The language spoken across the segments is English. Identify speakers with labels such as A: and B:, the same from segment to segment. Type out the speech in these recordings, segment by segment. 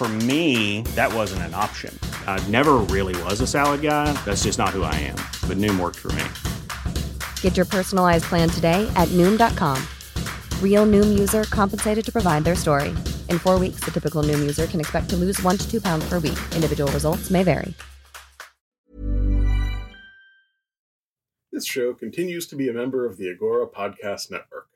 A: For me, that wasn't an option. I never really was a salad guy. That's just not who I am. But Noom worked for me.
B: Get your personalized plan today at Noom.com. Real Noom user compensated to provide their story. In four weeks, the typical Noom user can expect to lose one to two pounds per week. Individual results may vary.
C: This show continues to be a member of the Agora Podcast Network.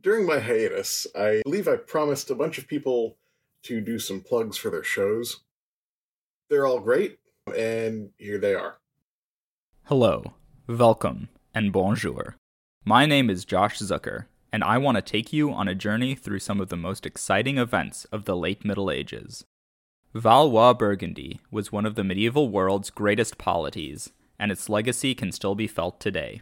C: During my hiatus, I believe I promised a bunch of people to do some plugs for their shows. They're all great, and here they are.
D: Hello, welcome, and bonjour. My name is Josh Zucker, and I want to take you on a journey through some of the most exciting events of the late Middle Ages. Valois Burgundy was one of the medieval world's greatest polities, and its legacy can still be felt today.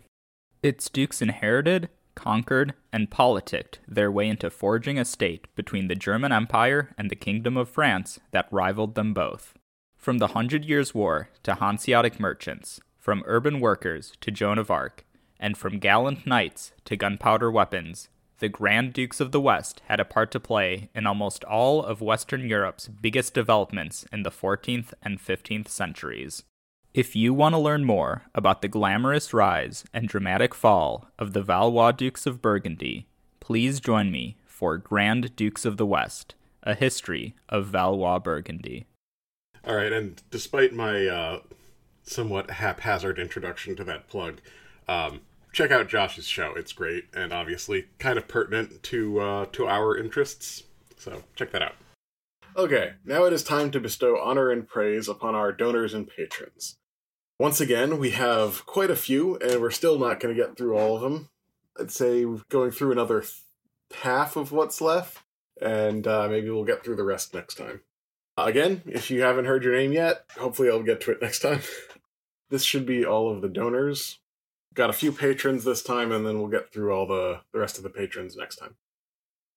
D: Its dukes inherited conquered, and politicked their way into forging a state between the German Empire and the Kingdom of France that rivaled them both. From the Hundred Years' War to Hanseatic merchants, from urban workers to Joan of Arc, and from gallant knights to gunpowder weapons, the Grand Dukes of the West had a part to play in almost all of Western Europe's biggest developments in the 14th and 15th centuries. If you want to learn more about the glamorous rise and dramatic fall of the Valois Dukes of Burgundy, please join me for Grand Dukes of the West, a history of Valois Burgundy.
C: All right, and despite my uh, somewhat haphazard introduction to that plug, um, check out Josh's show. It's great and obviously kind of pertinent to uh, to our interests. So check that out. Okay, now it is time to bestow honor and praise upon our donors and patrons. Once again, we have quite a few, and we're still not going to get through all of them. I'd say going through another half of what's left, and uh, maybe we'll get through the rest next time. Again, if you haven't heard your name yet, hopefully I'll get to it next time. this should be all of the donors. Got a few patrons this time, and then we'll get through all the, the rest of the patrons next time.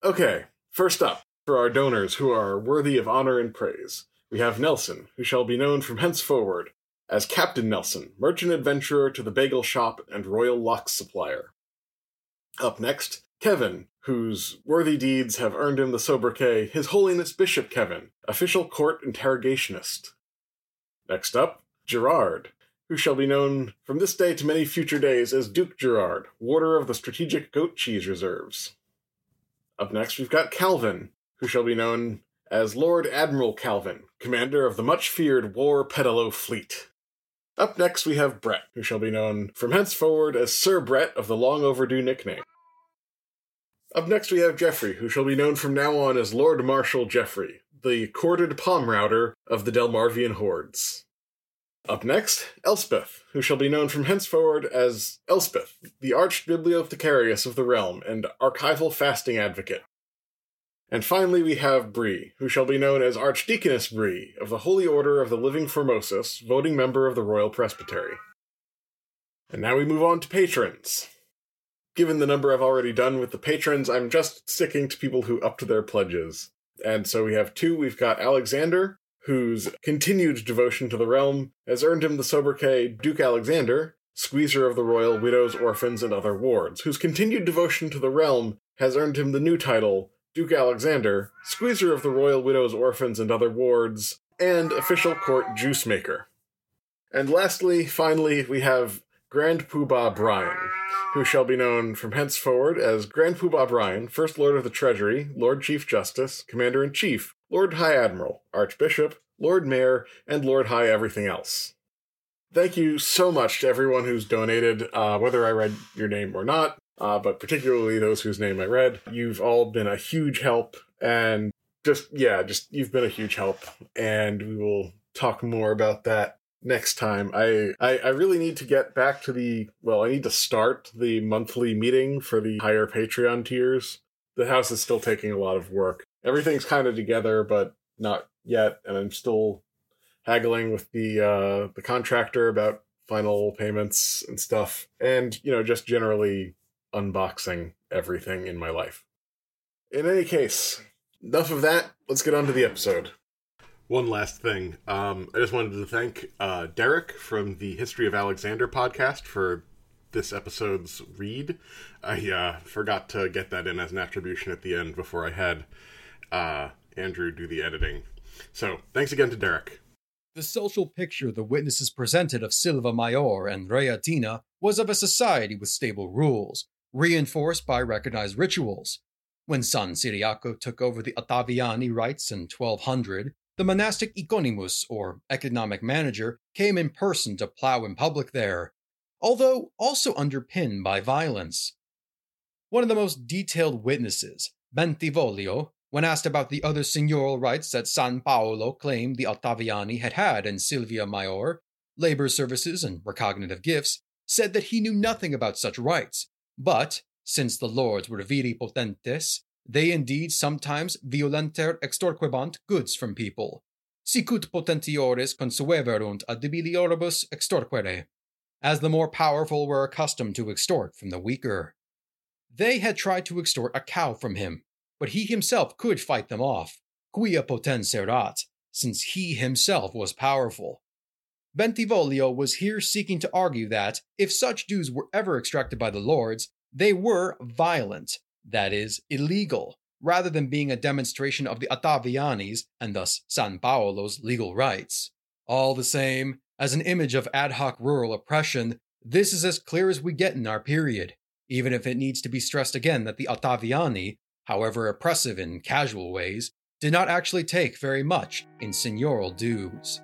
C: Okay, first up, for our donors who are worthy of honor and praise, we have Nelson, who shall be known from henceforward as Captain Nelson, merchant adventurer to the bagel shop and royal lock supplier. Up next, Kevin, whose worthy deeds have earned him the sobriquet His Holiness Bishop Kevin, official court interrogationist. Next up, Gerard, who shall be known from this day to many future days as Duke Gerard, warder of the strategic goat cheese reserves. Up next, we've got Calvin, who shall be known as Lord Admiral Calvin, commander of the much feared War Pedalo fleet. Up next, we have Brett, who shall be known from henceforward as Sir Brett of the long overdue nickname. Up next, we have Geoffrey, who shall be known from now on as Lord Marshal Geoffrey, the corded palm router of the Delmarvian hordes. Up next, Elspeth, who shall be known from henceforward as Elspeth, the arch bibliothecarius of the realm and archival fasting advocate. And finally, we have Bree, who shall be known as Archdeaconess Bree of the Holy Order of the Living Formosus, voting member of the Royal Presbytery. And now we move on to patrons. Given the number I've already done with the patrons, I'm just sticking to people who upped their pledges. And so we have two. We've got Alexander, whose continued devotion to the realm has earned him the sobriquet Duke Alexander, squeezer of the royal widows, orphans, and other wards, whose continued devotion to the realm has earned him the new title Duke Alexander, squeezer of the royal widows, orphans, and other wards, and official court juice maker. And lastly, finally, we have Grand Poobah Brian, who shall be known from henceforward as Grand Poobah Brian, First Lord of the Treasury, Lord Chief Justice, Commander in Chief, Lord High Admiral, Archbishop, Lord Mayor, and Lord High Everything Else. Thank you so much to everyone who's donated, uh, whether I read your name or not uh, but particularly those whose name I read. You've all been a huge help, and just, yeah, just you've been a huge help, and we will talk more about that next time. I, I, I really need to get back to the, well, I need to start the monthly meeting for the higher Patreon tiers. The house is still taking a lot of work. Everything's kind of together, but not yet, and I'm still haggling with the uh, the contractor about final payments and stuff, and you know, just generally unboxing everything in my life. In any case, enough of that. Let's get on to the episode. One last thing. Um, I just wanted to thank uh, Derek from the History of Alexander podcast for this episode's read. I uh, forgot to get that in as an attribution at the end before I had uh, Andrew do the editing. So thanks again to Derek.
E: The social picture the witnesses presented of Silva Maior and Reatina was of a society with stable rules, reinforced by recognized rituals. When San Ciriaco took over the Ottaviani rights in 1200, the monastic economus, or economic manager, came in person to plow in public there, although also underpinned by violence. One of the most detailed witnesses, Bentivoglio, when asked about the other seigneurial rights that San Paolo claimed the Ottaviani had had in Silvia Maior, labor services and recognitive gifts, said that he knew nothing about such rights, but, since the lords were viri potentes, they indeed sometimes violenter extorquebant goods from people. Sicut potentiores consueverunt ad debilioribus extorquere, as the more powerful were accustomed to extort from the weaker. They had tried to extort a cow from him, but he himself could fight them off, quia potens erat, since he himself was powerful. Bentivoglio was here seeking to argue that, if such dues were ever extracted by the lords, they were violent, that is, illegal, rather than being a demonstration of the Ottaviani's, and thus San Paolo's, legal rights. All the same, as an image of ad hoc rural oppression, this is as clear as we get in our period, even if it needs to be stressed again that the Ottaviani however oppressive in casual ways, did not actually take very much in seigneurial dues.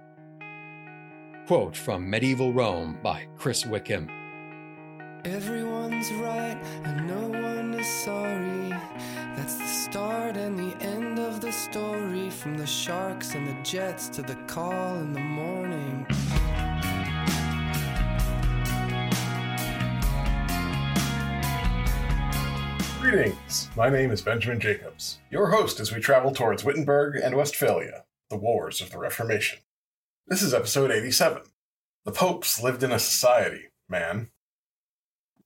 E: Quote from Medieval Rome by Chris Wickham
F: Everyone's right and no one is sorry. That's the start and the end of the story. From the sharks and the jets to the call in the morning.
C: Greetings. My name is Benjamin Jacobs, your host as we travel towards Wittenberg and Westphalia, the wars of the Reformation. This is episode 87. The popes lived in a society, man.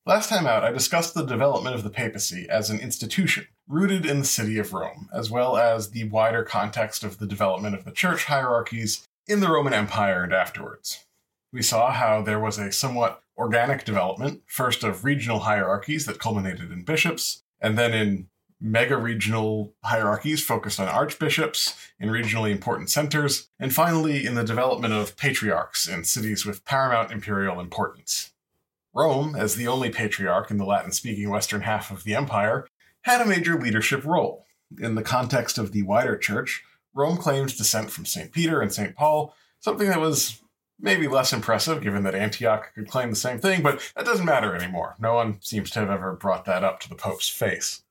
C: Last time out, I discussed the development of the papacy as an institution rooted in the city of Rome, as well as the wider context of the development of the church hierarchies in the Roman Empire and afterwards. We saw how there was a somewhat organic development, first of regional hierarchies that culminated in bishops, and then in mega regional hierarchies focused on archbishops in regionally important centers, and finally in the development of patriarchs in cities with paramount imperial importance. Rome, as the only patriarch in the Latin speaking western half of the empire, had a major leadership role. In the context of the wider church, Rome claimed descent from St. Peter and St. Paul, something that was maybe less impressive given that Antioch could claim the same thing, but that doesn't matter anymore. No one seems to have ever brought that up to the Pope's face.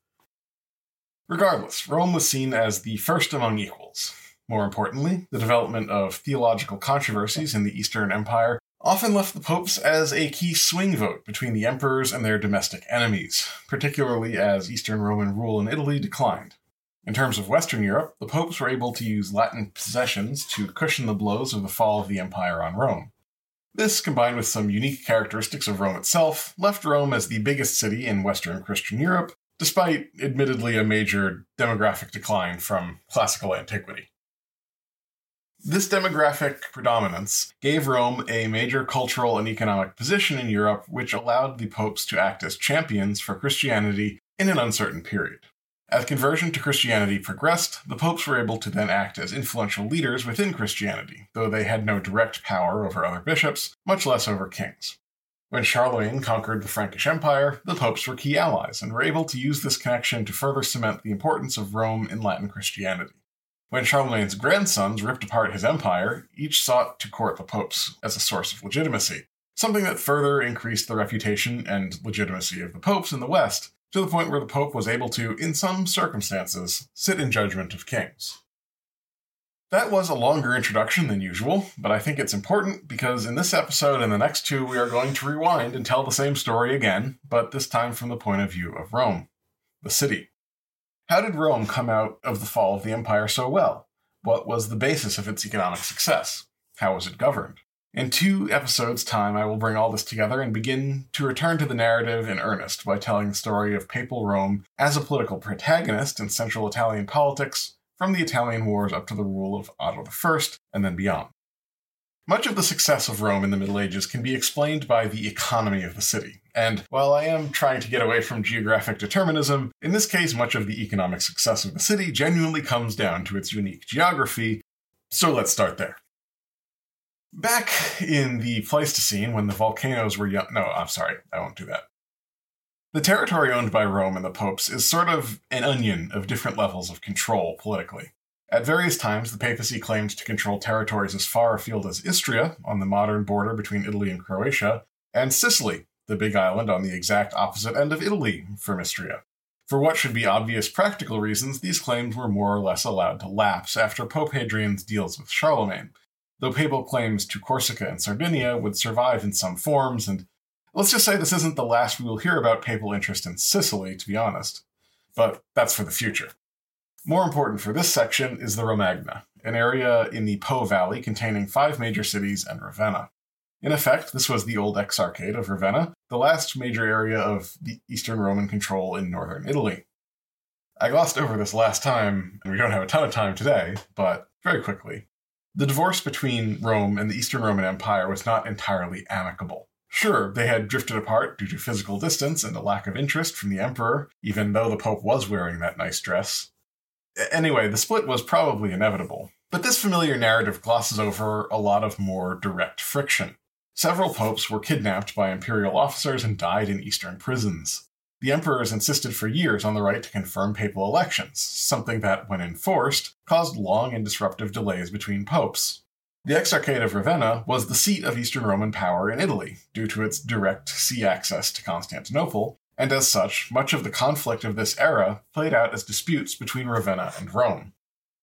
C: Regardless, Rome was seen as the first among equals. More importantly, the development of theological controversies in the Eastern Empire often left the popes as a key swing vote between the emperors and their domestic enemies, particularly as Eastern Roman rule in Italy declined. In terms of Western Europe, the popes were able to use Latin possessions to cushion the blows of the fall of the empire on Rome. This, combined with some unique characteristics of Rome itself, left Rome as the biggest city in Western Christian Europe, despite admittedly a major demographic decline from classical antiquity. This demographic predominance gave Rome a major cultural and economic position in Europe, which allowed the popes to act as champions for Christianity in an uncertain period. As conversion to Christianity progressed, the popes were able to then act as influential leaders within Christianity, though they had no direct power over other bishops, much less over kings. When Charlemagne conquered the Frankish Empire, the popes were key allies and were able to use this connection to further cement the importance of Rome in Latin Christianity. When Charlemagne's grandsons ripped apart his empire, each sought to court the popes as a source of legitimacy, something that further increased the reputation and legitimacy of the popes in the West, to the point where the Pope was able to, in some circumstances, sit in judgment of kings. That was a longer introduction than usual, but I think it's important because in this episode and the next two, we are going to rewind and tell the same story again, but this time from the point of view of Rome, the city. How did Rome come out of the fall of the empire so well? What was the basis of its economic success? How was it governed? In two episodes' time, I will bring all this together and begin to return to the narrative in earnest by telling the story of Papal Rome as a political protagonist in central Italian politics, from the Italian Wars up to the rule of Otto I, and then beyond. Much of the success of Rome in the Middle Ages can be explained by the economy of the city. And while I am trying to get away from geographic determinism, in this case, much of the economic success of the city genuinely comes down to its unique geography. So let's start there. Back in the Pleistocene, when the volcanoes were young. No, I'm sorry, I won't do that. The territory owned by Rome and the popes is sort of an onion of different levels of control politically. At various times, the papacy claimed to control territories as far afield as Istria, on the modern border between Italy and Croatia, and Sicily, the big island on the exact opposite end of Italy from Istria. For what should be obvious practical reasons, these claims were more or less allowed to lapse after Pope Hadrian's deals with Charlemagne, though papal claims to Corsica and Sardinia would survive in some forms, and let's just say this isn't the last we will hear about papal interest in Sicily, to be honest. But that's for the future. More important for this section is the Romagna, an area in the Po Valley containing five major cities and Ravenna. In effect, this was the old exarchate of Ravenna, the last major area of the Eastern Roman control in northern Italy. I glossed over this last time, and we don't have a ton of time today, but very quickly. The divorce between Rome and the Eastern Roman Empire was not entirely amicable. Sure, they had drifted apart due to physical distance and a lack of interest from the emperor, even though the Pope was wearing that nice dress. Anyway, the split was probably inevitable, but this familiar narrative glosses over a lot of more direct friction. Several popes were kidnapped by imperial officers and died in eastern prisons. The emperors insisted for years on the right to confirm papal elections, something that, when enforced, caused long and disruptive delays between popes. The Exarchate of Ravenna was the seat of Eastern Roman power in Italy, due to its direct sea access to Constantinople, and as such, much of the conflict of this era played out as disputes between Ravenna and Rome.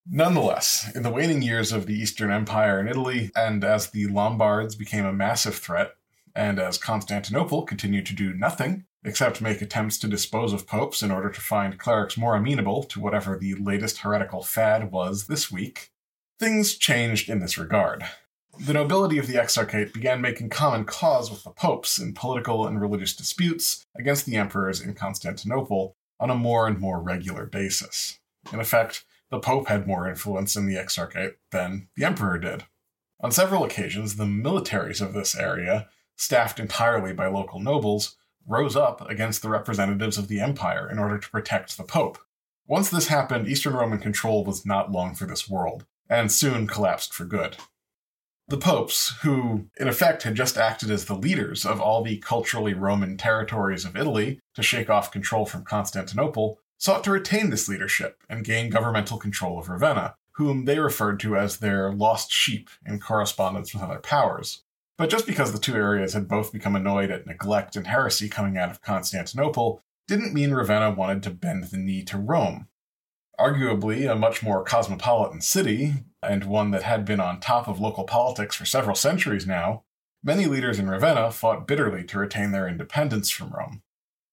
C: Nonetheless, in the waning years of the Eastern Empire in Italy, and as the Lombards became a massive threat, and as Constantinople continued to do nothing except make attempts to dispose of popes in order to find clerics more amenable to whatever the latest heretical fad was this week, things changed in this regard the nobility of the Exarchate began making common cause with the popes in political and religious disputes against the emperors in Constantinople on a more and more regular basis. In effect, the pope had more influence in the Exarchate than the emperor did. On several occasions, the militaries of this area, staffed entirely by local nobles, rose up against the representatives of the empire in order to protect the pope. Once this happened, Eastern Roman control was not long for this world, and soon collapsed for good. The popes, who in effect had just acted as the leaders of all the culturally Roman territories of Italy to shake off control from Constantinople, sought to retain this leadership and gain governmental control of Ravenna, whom they referred to as their lost sheep in correspondence with other powers. But just because the two areas had both become annoyed at neglect and heresy coming out of Constantinople, didn't mean Ravenna wanted to bend the knee to Rome. Arguably a much more cosmopolitan city, and one that had been on top of local politics for several centuries now, many leaders in Ravenna fought bitterly to retain their independence from Rome.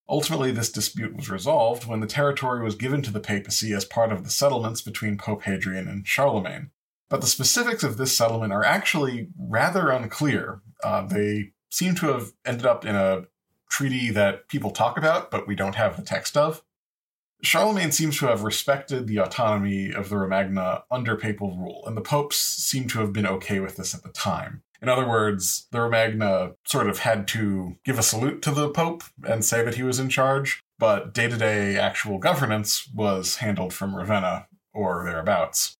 C: Ultimately, this dispute was resolved when the territory was given to the papacy as part of the settlements between Pope Hadrian and Charlemagne. But the specifics of this settlement are actually rather unclear. Uh, they seem to have ended up in a treaty that people talk about, but we don't have the text of. Charlemagne seems to have respected the autonomy of the Romagna under papal rule, and the popes seem to have been okay with this at the time. In other words, the Romagna sort of had to give a salute to the pope and say that he was in charge, but day to day actual governance was handled from Ravenna or thereabouts.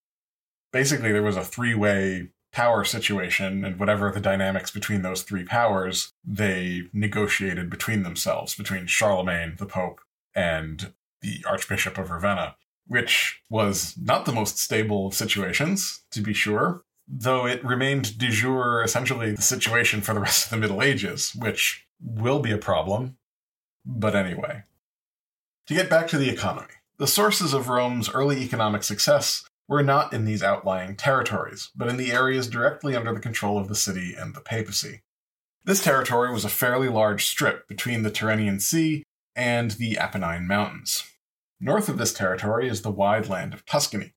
C: Basically, there was a three way power situation, and whatever the dynamics between those three powers, they negotiated between themselves, between Charlemagne, the Pope, and the Archbishop of Ravenna, which was not the most stable of situations, to be sure, though it remained de jure essentially the situation for the rest of the Middle Ages, which will be a problem. But anyway. To get back to the economy, the sources of Rome's early economic success were not in these outlying territories, but in the areas directly under the control of the city and the papacy. This territory was a fairly large strip between the Tyrrhenian Sea and the Apennine Mountains. North of this territory is the wide land of Tuscany.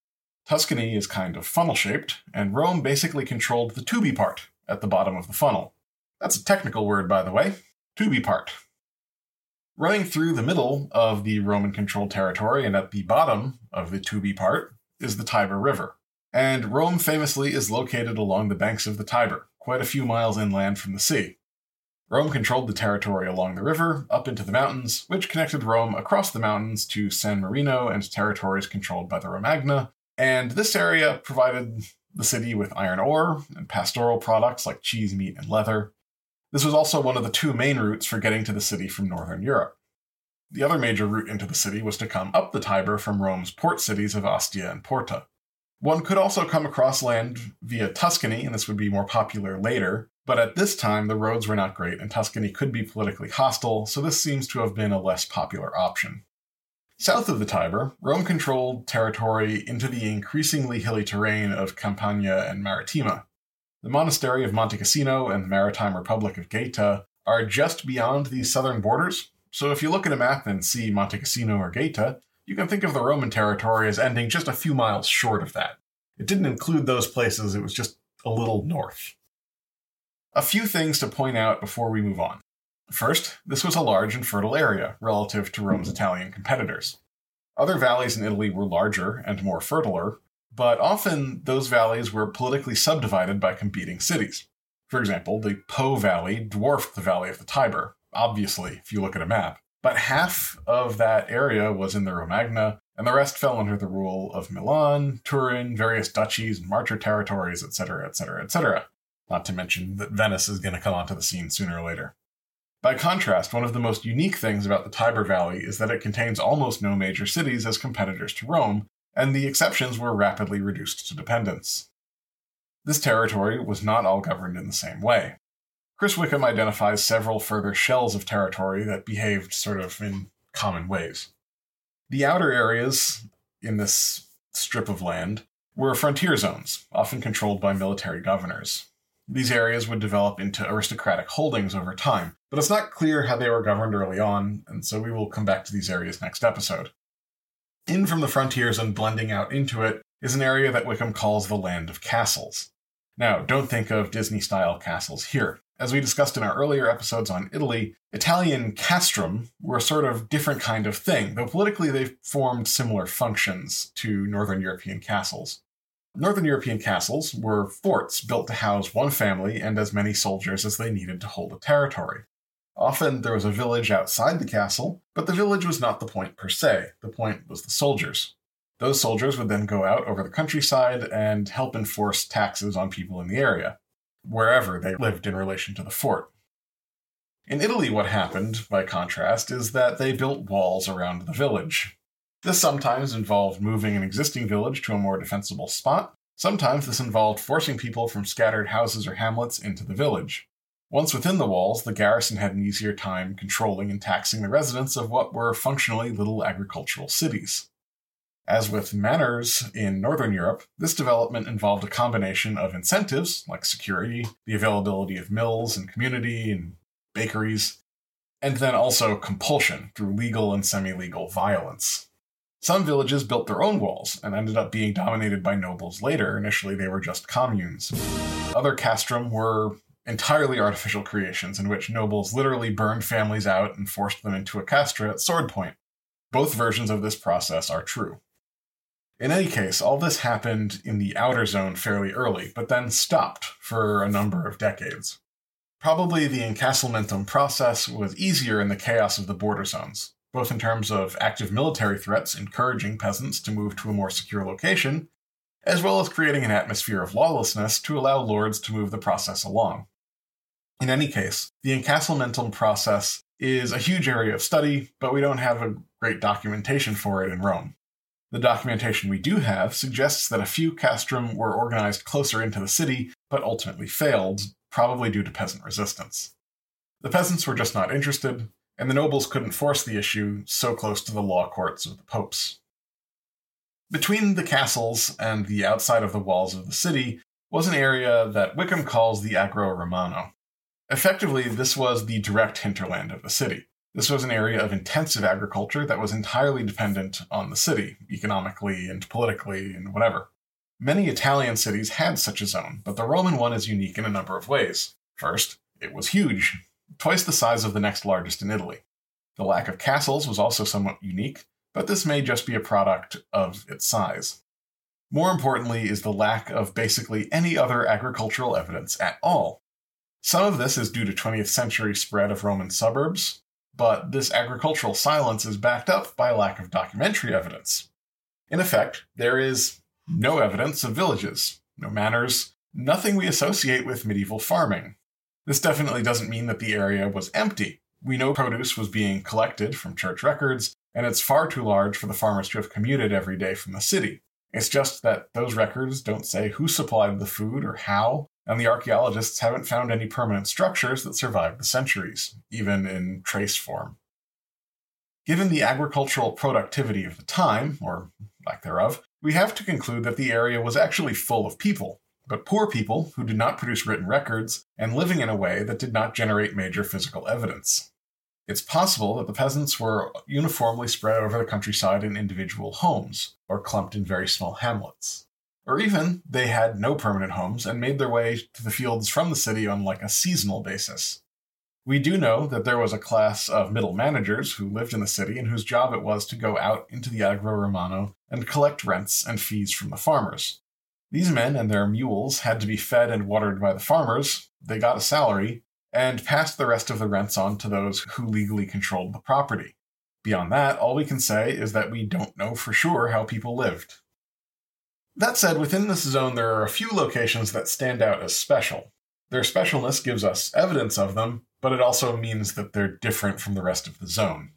C: Tuscany is kind of funnel shaped, and Rome basically controlled the tubi part at the bottom of the funnel. That's a technical word, by the way tubi part. Running through the middle of the Roman controlled territory and at the bottom of the tubi part is the Tiber River. And Rome famously is located along the banks of the Tiber, quite a few miles inland from the sea. Rome controlled the territory along the river, up into the mountains, which connected Rome across the mountains to San Marino and territories controlled by the Romagna, and this area provided the city with iron ore and pastoral products like cheese, meat, and leather. This was also one of the two main routes for getting to the city from northern Europe. The other major route into the city was to come up the Tiber from Rome's port cities of Ostia and Porta. One could also come across land via Tuscany, and this would be more popular later, but at this time the roads were not great and Tuscany could be politically hostile, so this seems to have been a less popular option. South of the Tiber, Rome controlled territory into the increasingly hilly terrain of Campania and Maritima. The monastery of Monte Cassino and the maritime republic of Gaeta are just beyond these southern borders, so if you look at a map and see Monte Cassino or Gaeta, you can think of the Roman territory as ending just a few miles short of that. It didn't include those places, it was just a little north. A few things to point out before we move on. First, this was a large and fertile area relative to Rome's mm-hmm. Italian competitors. Other valleys in Italy were larger and more fertile, but often those valleys were politically subdivided by competing cities. For example, the Po Valley dwarfed the Valley of the Tiber, obviously, if you look at a map. But half of that area was in the Romagna, and the rest fell under the rule of Milan, Turin, various duchies and marcher territories, etc., etc., etc. Not to mention that Venice is going to come onto the scene sooner or later. By contrast, one of the most unique things about the Tiber Valley is that it contains almost no major cities as competitors to Rome, and the exceptions were rapidly reduced to dependence. This territory was not all governed in the same way. Chris Wickham identifies several further shells of territory that behaved sort of in common ways. The outer areas in this strip of land were frontier zones, often controlled by military governors. These areas would develop into aristocratic holdings over time, but it's not clear how they were governed early on, and so we will come back to these areas next episode. In from the frontiers and blending out into it is an area that Wickham calls the Land of Castles. Now, don't think of Disney style castles here. As we discussed in our earlier episodes on Italy, Italian castrum were a sort of different kind of thing, though politically they formed similar functions to Northern European castles. Northern European castles were forts built to house one family and as many soldiers as they needed to hold a territory. Often there was a village outside the castle, but the village was not the point per se. The point was the soldiers. Those soldiers would then go out over the countryside and help enforce taxes on people in the area, wherever they lived in relation to the fort. In Italy, what happened, by contrast, is that they built walls around the village. This sometimes involved moving an existing village to a more defensible spot. Sometimes this involved forcing people from scattered houses or hamlets into the village. Once within the walls, the garrison had an easier time controlling and taxing the residents of what were functionally little agricultural cities. As with manors in Northern Europe, this development involved a combination of incentives, like security, the availability of mills and community and bakeries, and then also compulsion through legal and semi legal violence. Some villages built their own walls and ended up being dominated by nobles later. Initially, they were just communes. Other castrum were entirely artificial creations in which nobles literally burned families out and forced them into a castra at sword point. Both versions of this process are true. In any case, all this happened in the outer zone fairly early, but then stopped for a number of decades. Probably the incastellamento process was easier in the chaos of the border zones both in terms of active military threats encouraging peasants to move to a more secure location, as well as creating an atmosphere of lawlessness to allow lords to move the process along. In any case, the incastellamento process is a huge area of study, but we don't have a great documentation for it in Rome. The documentation we do have suggests that a few castrum were organized closer into the city, but ultimately failed, probably due to peasant resistance. The peasants were just not interested, and the nobles couldn't force the issue so close to the law courts of the popes. Between the castles and the outside of the walls of the city was an area that Wickham calls the Agro Romano. Effectively, this was the direct hinterland of the city. This was an area of intensive agriculture that was entirely dependent on the city, economically and politically and whatever. Many Italian cities had such a zone, but the Roman one is unique in a number of ways. First, it was huge, twice the size of the next largest in Italy. The lack of castles was also somewhat unique, but this may just be a product of its size. More importantly, is the lack of basically any other agricultural evidence at all. Some of this is due to 20th century spread of Roman suburbs, but this agricultural silence is backed up by a lack of documentary evidence. In effect, there is no evidence of villages, no manors, nothing we associate with medieval farming. This definitely doesn't mean that the area was empty. We know produce was being collected from church records, and it's far too large for the farmers to have commuted every day from the city. It's just that those records don't say who supplied the food or how, and the archaeologists haven't found any permanent structures that survived the centuries, even in trace form. Given the agricultural productivity of the time, or lack thereof, we have to conclude that the area was actually full of people, but poor people who did not produce written records and living in a way that did not generate major physical evidence. It's possible that the peasants were uniformly spread over the countryside in individual homes, or clumped in very small hamlets. Or even they had no permanent homes and made their way to the fields from the city on like a seasonal basis. We do know that there was a class of middle managers who lived in the city and whose job it was to go out into the Agro Romano and collect rents and fees from the farmers. These men and their mules had to be fed and watered by the farmers, they got a salary, and passed the rest of the rents on to those who legally controlled the property. Beyond that, all we can say is that we don't know for sure how people lived. That said, within this zone, there are a few locations that stand out as special. Their specialness gives us evidence of them, but it also means that they're different from the rest of the zone.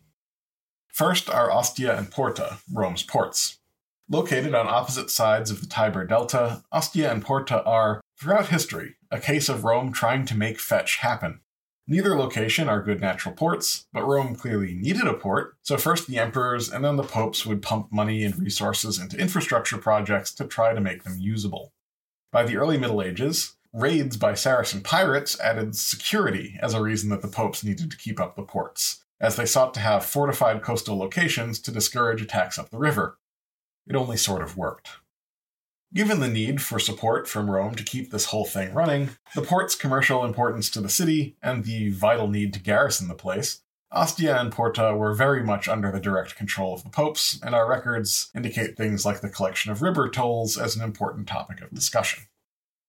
C: First are Ostia and Porta, Rome's ports. Located on opposite sides of the Tiber Delta, Ostia and Porta are, throughout history, a case of Rome trying to make fetch happen. Neither location are good natural ports, but Rome clearly needed a port, so first the emperors and then the popes would pump money and resources into infrastructure projects to try to make them usable. By the early Middle Ages, raids by Saracen pirates added security as a reason that the popes needed to keep up the ports, as they sought to have fortified coastal locations to discourage attacks up the river. It only sort of worked. Given the need for support from Rome to keep this whole thing running, the port's commercial importance to the city, and the vital need to garrison the place, Ostia and Porta were very much under the direct control of the popes, and our records indicate things like the collection of river tolls as an important topic of discussion.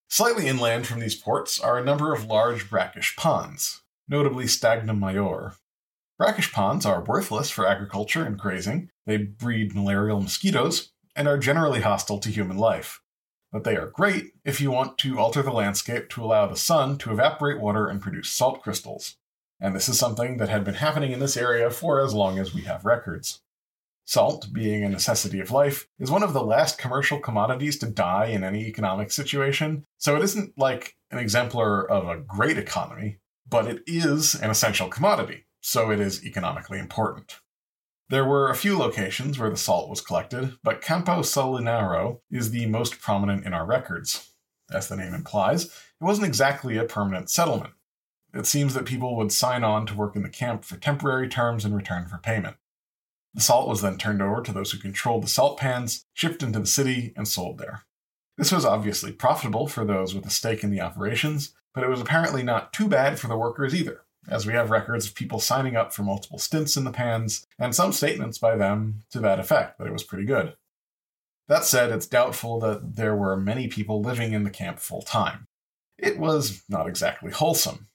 C: Slightly inland from these ports are a number of large brackish ponds, notably Stagnum Major. Brackish ponds are worthless for agriculture and grazing, they breed malarial mosquitoes, and are generally hostile to human life. But they are great if you want to alter the landscape to allow the sun to evaporate water and produce salt crystals. And this is something that had been happening in this area for as long as we have records. Salt, being a necessity of life, is one of the last commercial commodities to die in any economic situation, so it isn't like an exemplar of a great economy, but it is an essential commodity, so it is economically important. There were a few locations where the salt was collected, but Campo Salinaro is the most prominent in our records. As the name implies, it wasn't exactly a permanent settlement. It seems that people would sign on to work in the camp for temporary terms in return for payment. The salt was then turned over to those who controlled the salt pans, shipped into the city, and sold there. This was obviously profitable for those with a stake in the operations, but it was apparently not too bad for the workers either as we have records of people signing up for multiple stints in the pans, and some statements by them to that effect that it was pretty good. That said, it's doubtful that there were many people living in the camp full time. It was not exactly wholesome.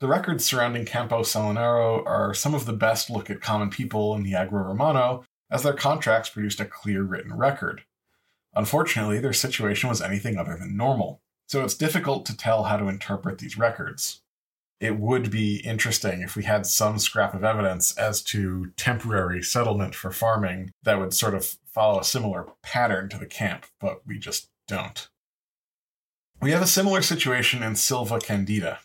C: The records surrounding Campo Salinaro are some of the best look at common people in the Agro Romano, as their contracts produced a clear written record. Unfortunately, their situation was anything other than normal, so it's difficult to tell how to interpret these records it would be interesting if we had some scrap of evidence as to temporary settlement for farming that would sort of follow a similar pattern to the camp, but we just don't. We have a similar situation in Silva Candida.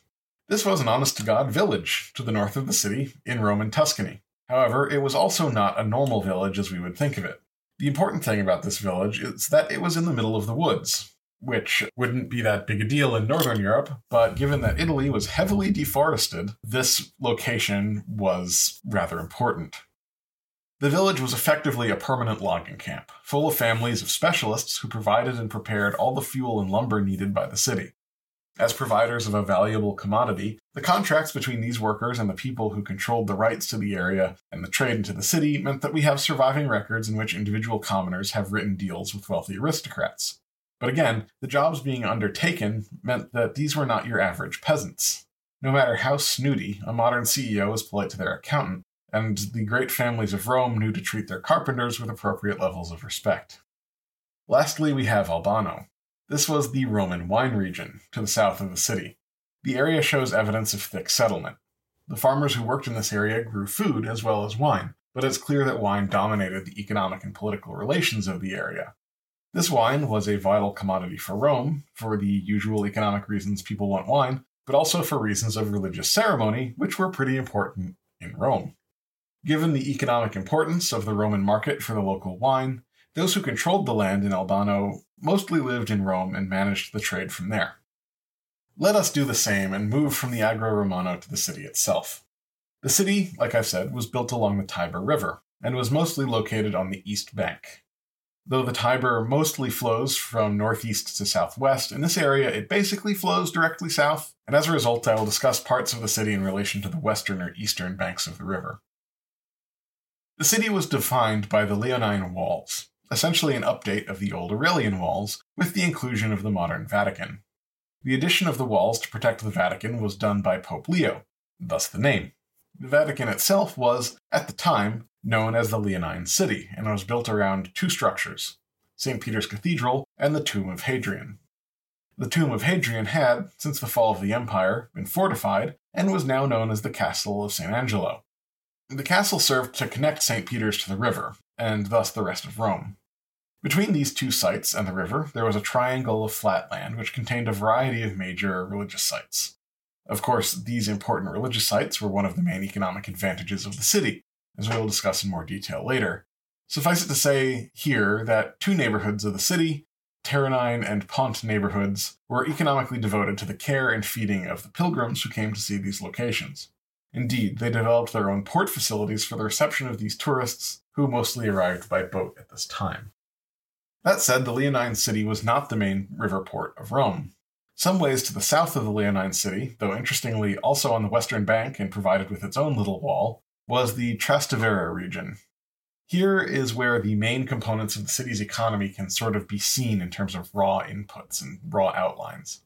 C: This was an honest to God village to the north of the city in Roman Tuscany. However, it was also not a normal village as we would think of it. The important thing about this village is that it was in the middle of the woods, which wouldn't be that big a deal in Northern Europe, but given that Italy was heavily deforested, this location was rather important. The village was effectively a permanent logging camp, full of families of specialists who provided and prepared all the fuel and lumber needed by the city. As providers of a valuable commodity, the contracts between these workers and the people who controlled the rights to the area and the trade into the city meant that we have surviving records in which individual commoners have written deals with wealthy aristocrats. But again, the jobs being undertaken meant that these were not your average peasants. No matter how snooty, a modern CEO is polite to their accountant, and the great families of Rome knew to treat their carpenters with appropriate levels of respect. Lastly, we have Albano, this was the Roman wine region, to the south of the city. The area shows evidence of thick settlement. The farmers who worked in this area grew food as well as wine, but it's clear that wine dominated the economic and political relations of the area. This wine was a vital commodity for Rome, for the usual economic reasons people want wine, but also for reasons of religious ceremony, which were pretty important in Rome. Given the economic importance of the Roman market for the local wine, those who controlled the land in Albano mostly lived in Rome and managed the trade from there. Let us do the same and move from the Agro Romano to the city itself. The city, like I've said, was built along the Tiber River and was mostly located on the east bank. Though the Tiber mostly flows from northeast to southwest, in this area it basically flows directly south, and as a result, I will discuss parts of the city in relation to the western or eastern banks of the river. The city was defined by the Leonine walls, essentially an update of the old Aurelian walls, with the inclusion of the modern Vatican. The addition of the walls to protect the Vatican was done by Pope Leo, thus the name. The Vatican itself was, at the time, known as the Leonine City, and was built around two structures St. Peter's Cathedral and the Tomb of Hadrian. The Tomb of Hadrian had, since the fall of the Empire, been fortified and was now known as the Castle of St. Angelo. The castle served to connect St. Peter's to the river, and thus the rest of Rome. Between these two sites and the river, there was a triangle of flat land which contained a variety of major religious sites. Of course, these important religious sites were one of the main economic advantages of the city, as we will discuss in more detail later. Suffice it to say here that two neighborhoods of the city, Teranine and Pont neighborhoods, were economically devoted to the care and feeding of the pilgrims who came to see these locations. Indeed, they developed their own port facilities for the reception of these tourists, who mostly arrived by boat at this time. That said, the Leonine city was not the main river port of Rome. Some ways to the south of the Leonine city, though interestingly also on the western bank and provided with its own little wall, was the Trastevere region. Here is where the main components of the city's economy can sort of be seen in terms of raw inputs and raw outlines.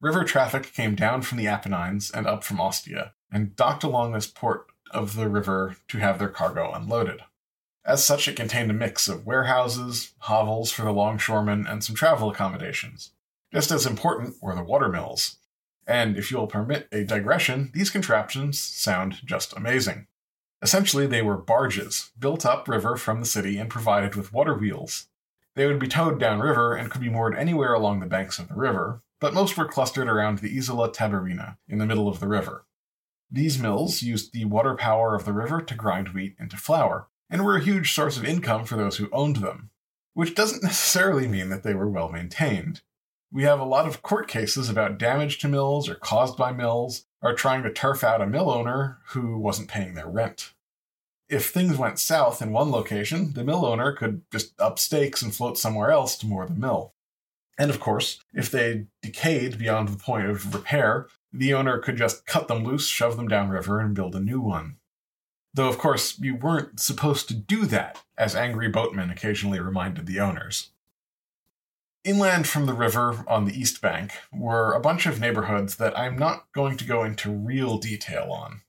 C: River traffic came down from the Apennines and up from Ostia, and docked along this port of the river to have their cargo unloaded. As such, it contained a mix of warehouses, hovels for the longshoremen, and some travel accommodations. Just as important were the watermills. And if you'll permit a digression, these contraptions sound just amazing. Essentially, they were barges, built upriver from the city and provided with water wheels. They would be towed downriver and could be moored anywhere along the banks of the river, but most were clustered around the Isola Tiberina in the middle of the river. These mills used the water power of the river to grind wheat into flour, and were a huge source of income for those who owned them, which doesn't necessarily mean that they were well maintained. We have a lot of court cases about damage to mills or caused by mills, or trying to turf out a mill owner who wasn't paying their rent. If things went south in one location, the mill owner could just up stakes and float somewhere else to moor the mill. And of course, if they decayed beyond the point of repair, the owner could just cut them loose, shove them downriver, and build a new one. Though, of course, you weren't supposed to do that, as angry boatmen occasionally reminded the owners. Inland from the river on the east bank were a bunch of neighborhoods that I'm not going to go into real detail on.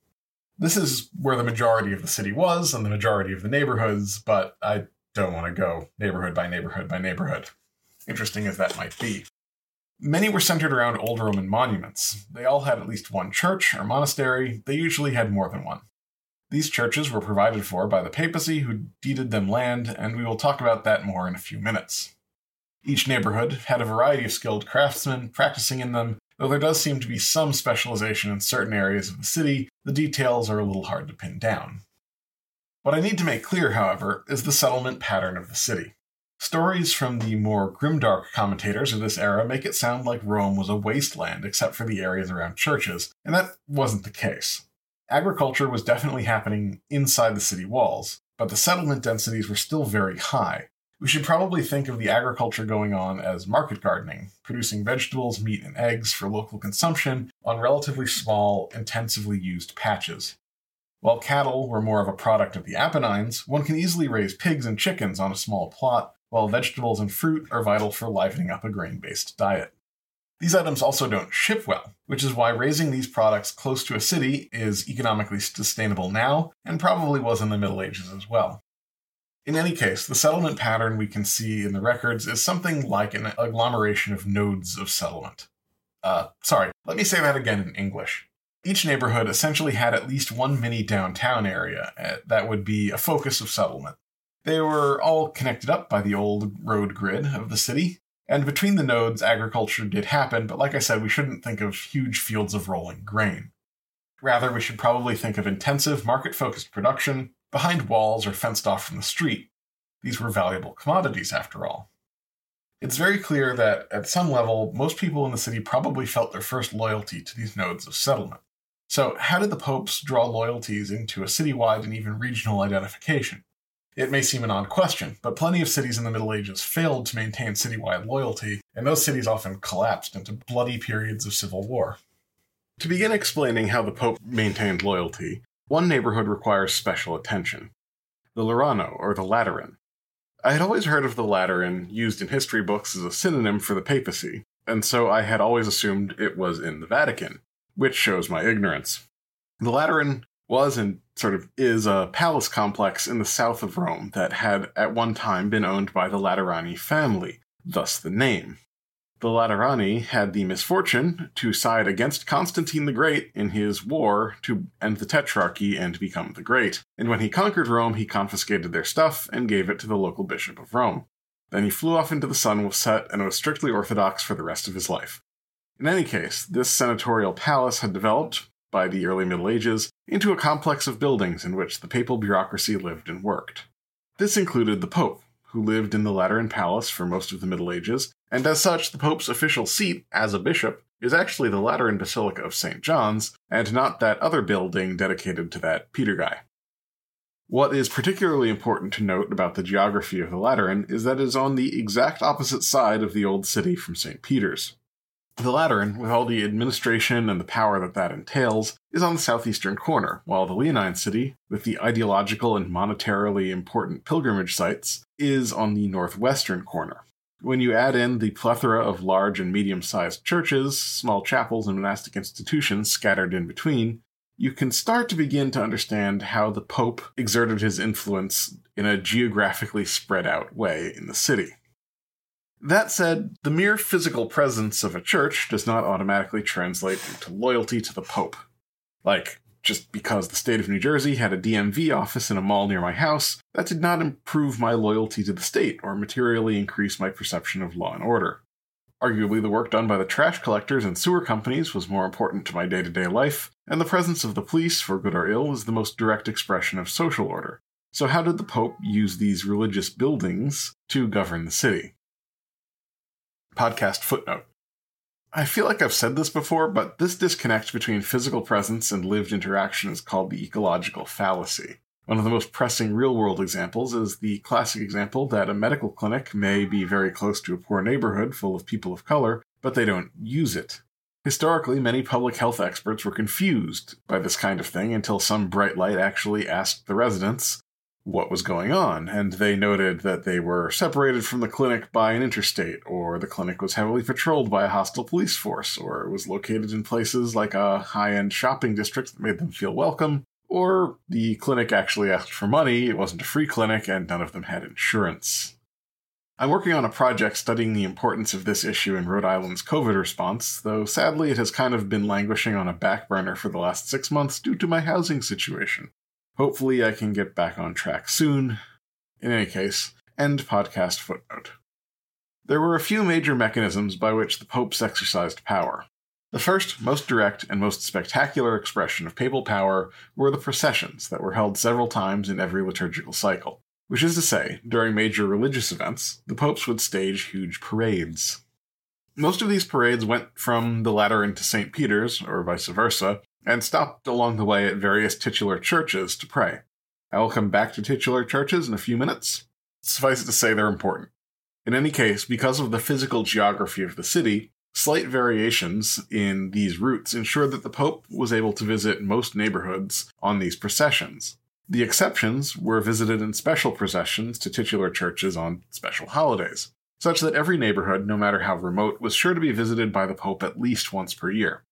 C: This is where the majority of the city was and the majority of the neighborhoods, but I don't want to go neighborhood by neighborhood by neighborhood. Interesting as that might be. Many were centered around old Roman monuments. They all had at least one church or monastery, they usually had more than one. These churches were provided for by the papacy, who deeded them land, and we will talk about that more in a few minutes. Each neighborhood had a variety of skilled craftsmen practicing in them, though there does seem to be some specialization in certain areas of the city, the details are a little hard to pin down. What I need to make clear, however, is the settlement pattern of the city. Stories from the more grimdark commentators of this era make it sound like Rome was a wasteland except for the areas around churches, and that wasn't the case. Agriculture was definitely happening inside the city walls, but the settlement densities were still very high. We should probably think of the agriculture going on as market gardening, producing vegetables, meat, and eggs for local consumption on relatively small, intensively used patches. While cattle were more of a product of the Apennines, one can easily raise pigs and chickens on a small plot, while vegetables and fruit are vital for livening up a grain based diet. These items also don't ship well, which is why raising these products close to a city is economically sustainable now and probably was in the Middle Ages as well. In any case, the settlement pattern we can see in the records is something like an agglomeration of nodes of settlement. Uh, sorry, let me say that again in English. Each neighborhood essentially had at least one mini downtown area uh, that would be a focus of settlement. They were all connected up by the old road grid of the city, and between the nodes, agriculture did happen, but like I said, we shouldn't think of huge fields of rolling grain. Rather, we should probably think of intensive market focused production behind walls or fenced off from the street. These were valuable commodities, after all. It's very clear that, at some level, most people in the city probably felt their first loyalty to these nodes of settlement. So, how did the popes draw loyalties into a citywide and even regional identification? It may seem an odd question, but plenty of cities in the Middle Ages failed to maintain citywide loyalty, and those cities often collapsed into bloody periods of civil war. To begin explaining how the Pope maintained loyalty, one neighborhood requires special attention the Laterano, or the Lateran. I had always heard of the Lateran used in history books as a synonym for the papacy, and so I had always assumed it was in the Vatican, which shows my ignorance. The Lateran was and sort of is a palace complex in the south of Rome that had at one time been owned by the Laterani family, thus the name. The Laterani had the misfortune to side against Constantine the Great in his war to end the Tetrarchy and become the Great, and when he conquered Rome, he confiscated their stuff and gave it to the local bishop of Rome. Then he flew off into the sun with Set and was strictly Orthodox for the rest of his life. In any case, this senatorial palace had developed, by the early Middle Ages, into a complex of buildings in which the papal bureaucracy lived and worked. This included the Pope, who lived in the Lateran Palace for most of the Middle Ages, and as such, the Pope's official seat, as a bishop, is actually the Lateran Basilica of St. John's, and not that other building dedicated to that Peter guy. What is particularly important to note about the geography of the Lateran is that it is on the exact opposite side of the old city from St. Peter's. The Lateran, with all the administration and the power that that entails, is on the southeastern corner, while the Leonine city, with the ideological and monetarily important pilgrimage sites, is on the northwestern corner. When you add in the plethora of large and medium sized churches, small chapels, and monastic institutions scattered in between, you can start to begin to understand how the Pope exerted his influence in a geographically spread out way in the city. That said, the mere physical presence of a church does not automatically translate into loyalty to the Pope. Like, just because the state of New Jersey had a DMV office in a mall near my house, that did not improve my loyalty to the state or materially increase my perception of law and order. Arguably, the work done by the trash collectors and sewer companies was more important to my day to day life, and the presence of the police, for good or ill, is the most direct expression of social order. So, how did the Pope use these religious buildings to govern the city? podcast footnote. I feel like I've said this before, but this disconnect between physical presence and lived interaction is called the ecological fallacy. One of the most pressing real world examples is the classic example that a medical clinic may be very close to a poor neighborhood full of people of color, but they don't use it. Historically, many public health experts were confused by this kind of thing until some bright light actually asked the residents, what was going on, and they noted that they were separated from the clinic by an interstate, or the clinic was heavily patrolled by a hostile police force, or it was located in places like a high end shopping district that made them feel welcome, or the clinic actually asked for money, it wasn't a free clinic, and none of them had insurance. I'm working on a project studying the importance of this issue in Rhode Island's COVID response, though sadly it has kind of been languishing on a back burner for the last six months due to my housing situation. Hopefully, I can get back on track soon. In any case, end podcast footnote. There were a few major mechanisms by which the popes exercised power. The first, most direct, and most spectacular expression of papal power were the processions that were held several times in every liturgical cycle. Which is to say, during major religious events, the popes would stage huge parades. Most of these parades went from the Lateran to St. Peter's, or vice versa, and stopped along the way at various titular churches to pray. I will come back to titular churches in a few minutes. Suffice it to say, they're important. In any case, because of the physical geography of the city, slight variations in these routes ensured that the Pope was able to visit most neighborhoods on these processions. The exceptions were visited in special processions to titular churches on special holidays, such that every neighborhood, no matter how remote, was sure to be visited by the Pope at least once per year.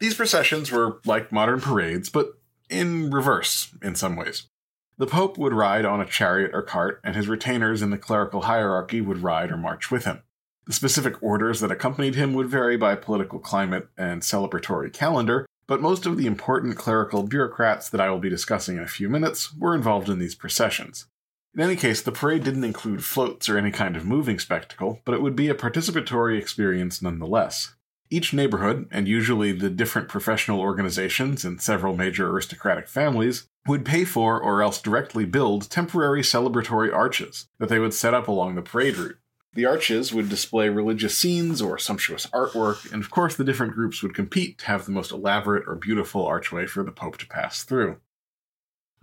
C: These processions were like modern parades, but in reverse in some ways. The Pope would ride on a chariot or cart, and his retainers in the clerical hierarchy would ride or march with him. The specific orders that accompanied him would vary by political climate and celebratory calendar, but most of the important clerical bureaucrats that I will be discussing in a few minutes were involved in these processions. In any case, the parade didn't include floats or any kind of moving spectacle, but it would be a participatory experience nonetheless. Each neighborhood, and usually the different professional organizations and several major aristocratic families, would pay for or else directly build temporary celebratory arches that they would set up along the parade route. The arches would display religious scenes or sumptuous artwork, and of course, the different groups would compete to have the most elaborate or beautiful archway for the Pope to pass through.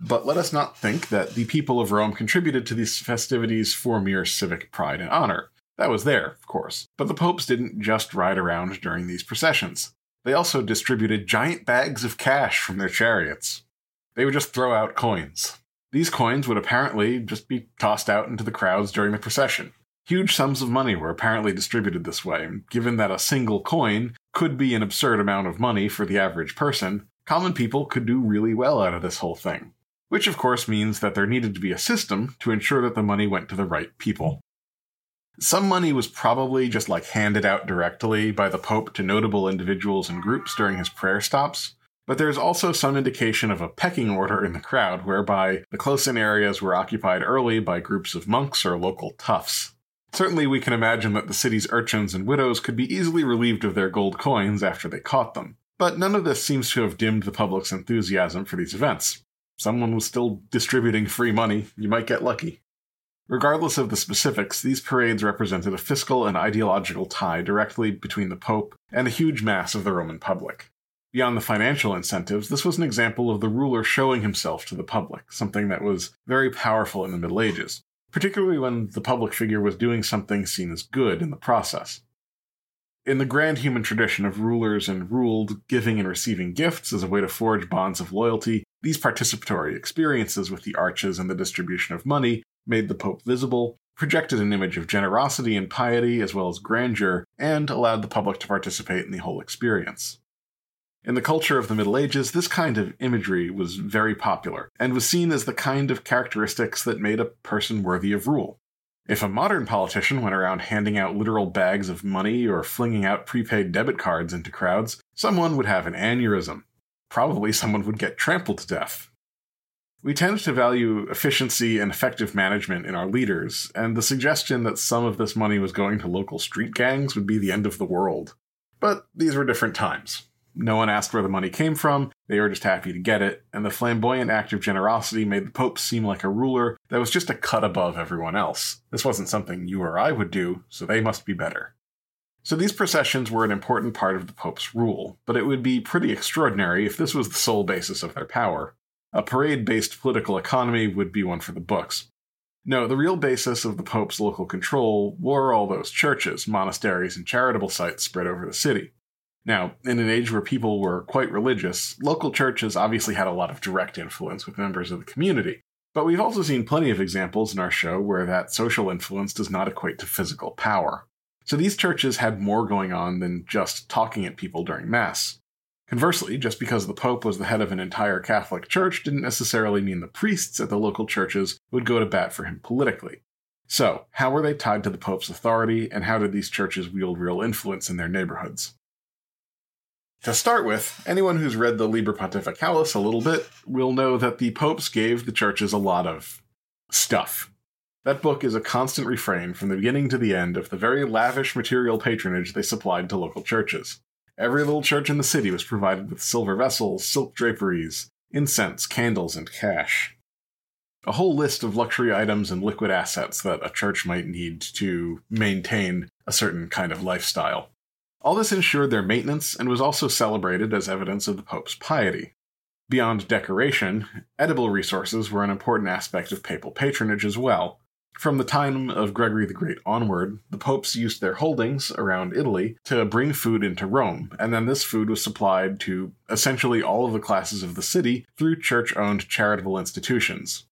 C: But let us not think that the people of Rome contributed to these festivities for mere civic pride and honor. That was there, of course, but the popes didn't just ride around during these processions. They also distributed giant bags of cash from their chariots. They would just throw out coins. These coins would apparently just be tossed out into the crowds during the procession. Huge sums of money were apparently distributed this way, given that a single coin could be an absurd amount of money for the average person, common people could do really well out of this whole thing. Which, of course, means that there needed to be a system to ensure that the money went to the right people. Some money was probably just like handed out directly by the Pope to notable individuals and groups during his prayer stops, but there's also some indication of a pecking order in the crowd whereby the close in areas were occupied early by groups of monks or local toughs. Certainly, we can imagine that the city's urchins and widows could be easily relieved of their gold coins after they caught them. But none of this seems to have dimmed the public's enthusiasm for these events. Someone was still distributing free money, you might get lucky. Regardless of the specifics, these parades represented a fiscal and ideological tie directly between the Pope and a huge mass of the Roman public. Beyond the financial incentives, this was an example of the ruler showing himself to the public, something that was very powerful in the Middle Ages particularly when the public figure was doing something seen as good in the process. In the grand human tradition of rulers and ruled giving and receiving gifts as a way to forge bonds of loyalty, these participatory experiences with the arches and the distribution of money made the Pope visible, projected an image of generosity and piety as well as grandeur, and allowed the public to participate in the whole experience. In the culture of the Middle Ages, this kind of imagery was very popular, and was seen as the kind of characteristics that made a person worthy of rule. If a modern politician went around handing out literal bags of money or flinging out prepaid debit cards into crowds, someone would have an aneurysm. Probably someone would get trampled to death. We tend to value efficiency and effective management in our leaders, and the suggestion that some of this money was going to local street gangs would be the end of the world. But these were different times. No one asked where the money came from, they were just happy to get it, and the flamboyant act of generosity made the Pope seem like a ruler that was just a cut above everyone else. This wasn't something you or I would do, so they must be better. So these processions were an important part of the Pope's rule, but it would be pretty extraordinary if this was the sole basis of their power. A parade based political economy would be one for the books. No, the real basis of the Pope's local control were all those churches, monasteries, and charitable sites spread over the city. Now, in an age where people were quite religious, local churches obviously had a lot of direct influence with members of the community. But we've also seen plenty of examples in our show where that social influence does not equate to physical power. So these churches had more going on than just talking at people during Mass. Conversely, just because the Pope was the head of an entire Catholic church didn't necessarily mean the priests at the local churches would go to bat for him politically. So, how were they tied to the Pope's authority, and how did these churches wield real influence in their neighborhoods? To start with, anyone who's read the Liber Pontificalis a little bit will know that the popes gave the churches a lot of stuff. That book is a constant refrain from the beginning to the end of the very lavish material patronage they supplied to local churches. Every little church in the city was provided with silver vessels, silk draperies, incense, candles, and cash. A whole list of luxury items and liquid assets that a church might need to maintain a certain kind of lifestyle. All this ensured their maintenance and was also celebrated as evidence of the Pope's piety. Beyond decoration, edible resources were an important aspect of papal patronage as well. From the time of Gregory the Great onward, the popes used their holdings around Italy to bring food into Rome, and then this food was supplied to essentially all of the classes of the city through church owned charitable institutions.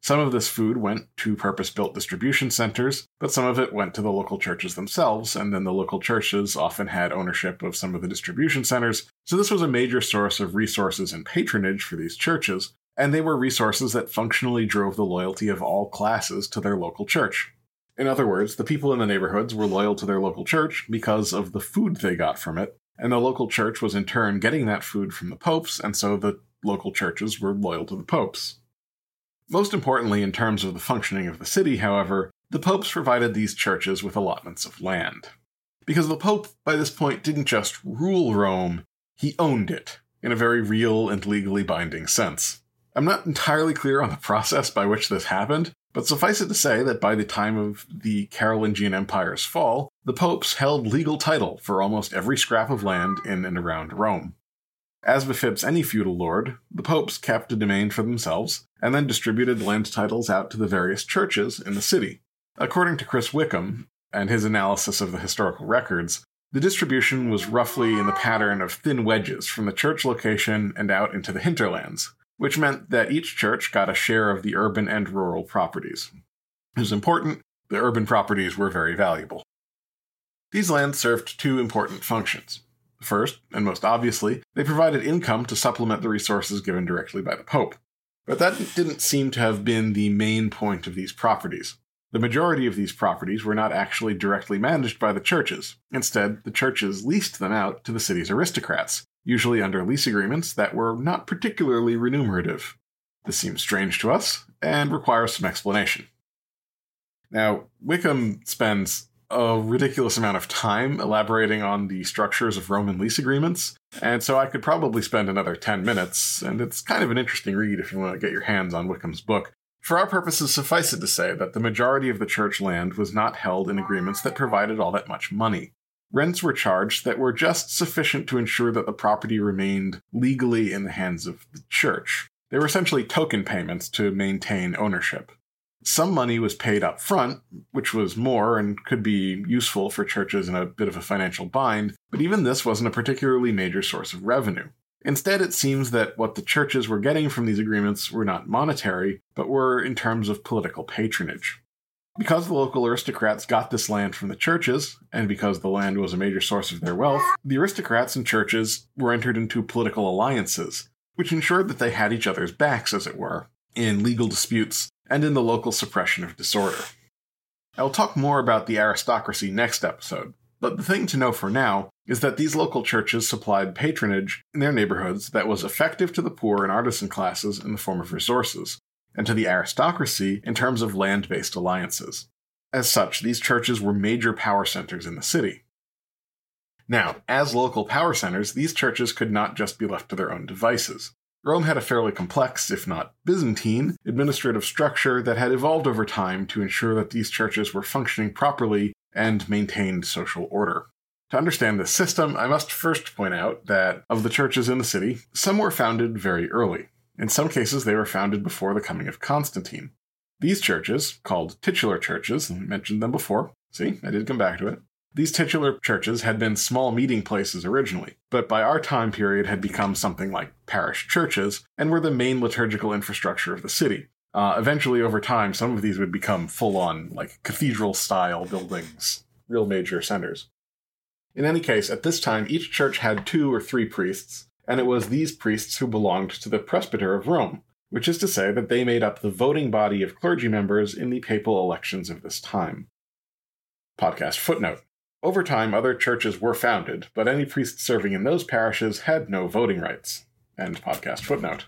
C: Some of this food went to purpose built distribution centers, but some of it went to the local churches themselves, and then the local churches often had ownership of some of the distribution centers, so this was a major source of resources and patronage for these churches, and they were resources that functionally drove the loyalty of all classes to their local church. In other words, the people in the neighborhoods were loyal to their local church because of the food they got from it, and the local church was in turn getting that food from the popes, and so the local churches were loyal to the popes. Most importantly, in terms of the functioning of the city, however, the popes provided these churches with allotments of land. Because the pope, by this point, didn't just rule Rome, he owned it, in a very real and legally binding sense. I'm not entirely clear on the process by which this happened, but suffice it to say that by the time of the Carolingian Empire's fall, the popes held legal title for almost every scrap of land in and around Rome. As befits any feudal lord, the popes kept a domain for themselves and then distributed land titles out to the various churches in the city. According to Chris Wickham and his analysis of the historical records, the distribution was roughly in the pattern of thin wedges from the church location and out into the hinterlands, which meant that each church got a share of the urban and rural properties. It was important, the urban properties were very valuable. These lands served two important functions. First, and most obviously, they provided income to supplement the resources given directly by the Pope. But that didn't seem to have been the main point of these properties. The majority of these properties were not actually directly managed by the churches. Instead, the churches leased them out to the city's aristocrats, usually under lease agreements that were not particularly remunerative. This seems strange to us and requires some explanation. Now, Wickham spends a ridiculous amount of time elaborating on the structures of Roman lease agreements, and so I could probably spend another 10 minutes, and it's kind of an interesting read if you want to get your hands on Wickham's book. For our purposes, suffice it to say that the majority of the church land was not held in agreements that provided all that much money. Rents were charged that were just sufficient to ensure that the property remained legally in the hands of the church. They were essentially token payments to maintain ownership. Some money was paid up front, which was more and could be useful for churches in a bit of a financial bind, but even this wasn't a particularly major source of revenue. Instead, it seems that what the churches were getting from these agreements were not monetary, but were in terms of political patronage. Because the local aristocrats got this land from the churches, and because the land was a major source of their wealth, the aristocrats and churches were entered into political alliances, which ensured that they had each other's backs, as it were, in legal disputes and in the local suppression of disorder. I will talk more about the aristocracy next episode, but the thing to know for now is that these local churches supplied patronage in their neighborhoods that was effective to the poor and artisan classes in the form of resources, and to the aristocracy in terms of land based alliances. As such, these churches were major power centers in the city. Now, as local power centers, these churches could not just be left to their own devices. Rome had a fairly complex, if not Byzantine, administrative structure that had evolved over time to ensure that these churches were functioning properly and maintained social order. To understand this system, I must first point out that of the churches in the city, some were founded very early. In some cases, they were founded before the coming of Constantine. These churches, called titular churches, I mentioned them before. See, I did come back to it. These titular churches had been small meeting places originally, but by our time period had become something like parish churches and were the main liturgical infrastructure of the city. Uh, eventually, over time, some of these would become full on, like cathedral style buildings, real major centers. In any case, at this time, each church had two or three priests, and it was these priests who belonged to the presbyter of Rome, which is to say that they made up the voting body of clergy members in the papal elections of this time. Podcast footnote over time, other churches were founded, but any priest serving in those parishes had no voting rights. End podcast footnote.